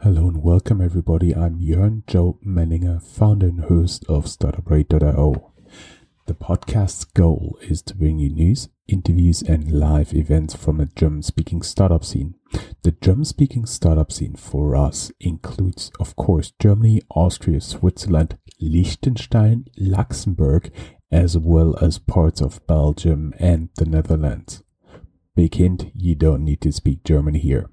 Hello and welcome everybody. I'm Jörn Joe Menninger, founder and host of Startuprad.io. The podcast's goal is to bring you news, interviews, and live events from a German speaking startup scene. The German speaking startup scene for us includes, of course, Germany, Austria, Switzerland, Liechtenstein, Luxembourg, as well as parts of Belgium and the Netherlands. Big hint, you don't need to speak German here.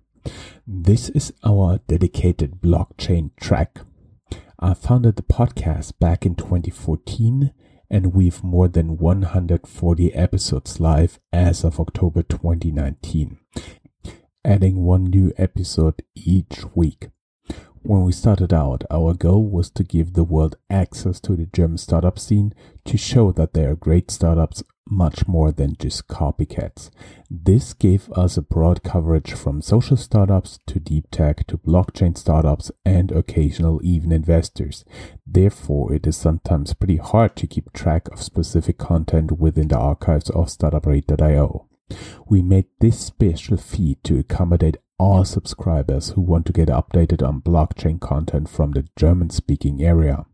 This is our dedicated blockchain track. I founded the podcast back in 2014 and we've more than 140 episodes live as of October 2019, adding one new episode each week. When we started out, our goal was to give the world access to the German startup scene to show that there are great startups much more than just copycats. This gave us a broad coverage from social startups to deep tech to blockchain startups and occasional even investors. Therefore, it is sometimes pretty hard to keep track of specific content within the archives of Startuprad.io. We made this special feed to accommodate all subscribers who want to get updated on blockchain content from the German speaking area.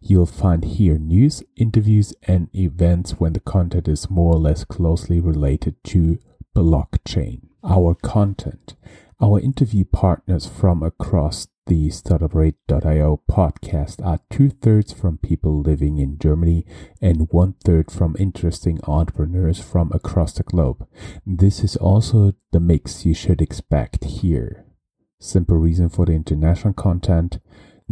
You'll find here news, interviews, and events when the content is more or less closely related to blockchain. Our content. Our interview partners from across the Startuprad.io podcast are two thirds from people living in Germany and one third from interesting entrepreneurs from across the globe. This is also the mix you should expect here. Simple reason for the international content.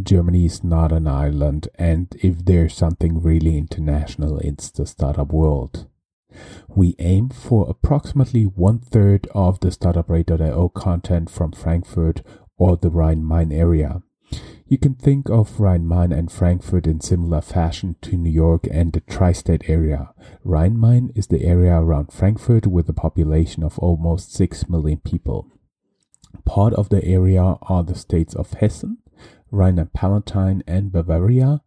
Germany is not an island, and if there's something really international, it's the startup world. We aim for approximately one third of the Startuprad.io content from Frankfurt or the Rhine Main area. You can think of Rhine Main and Frankfurt in similar fashion to New York and the tri state area. Rhine Main is the area around Frankfurt with a population of almost 6 million people. Part of the area are the states of Hessen, Rhine Palatine, and Bavaria.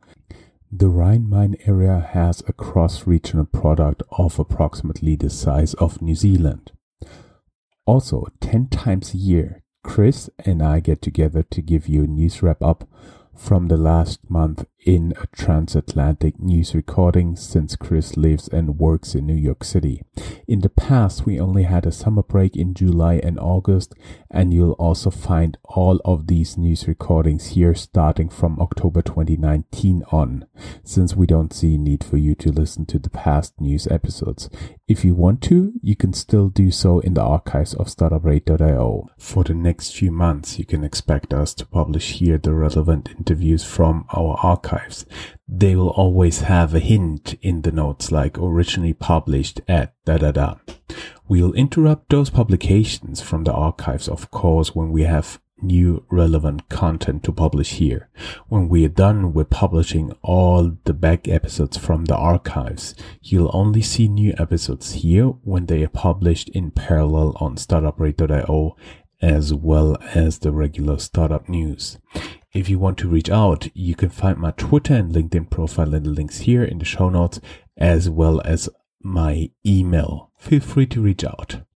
The Rhine-Main area has a cross-regional product of approximately the size of New Zealand. Also, 10 times a year, Chris and I get together to give you a news wrap up from the last month in a transatlantic news recording since Chris lives and works in New York City. In the past, we only had a summer break in July and August, and you'll also find all of these news recordings here starting from October 2019 on, since we don't see need for you to listen to the past news episodes. If you want to, you can still do so in the archives of Startuprad.io. For the next few months, you can expect us to publish here the relevant interviews from our archives they will always have a hint in the notes like originally published at da da da. We'll interrupt those publications from the archives, of course, when we have new relevant content to publish here. When we are done with publishing all the back episodes from the archives, you'll only see new episodes here when they are published in parallel on startuprad.io as well as the regular startup news. If you want to reach out, you can find my Twitter and LinkedIn profile in the links here in the show notes, as well as my email. Feel free to reach out.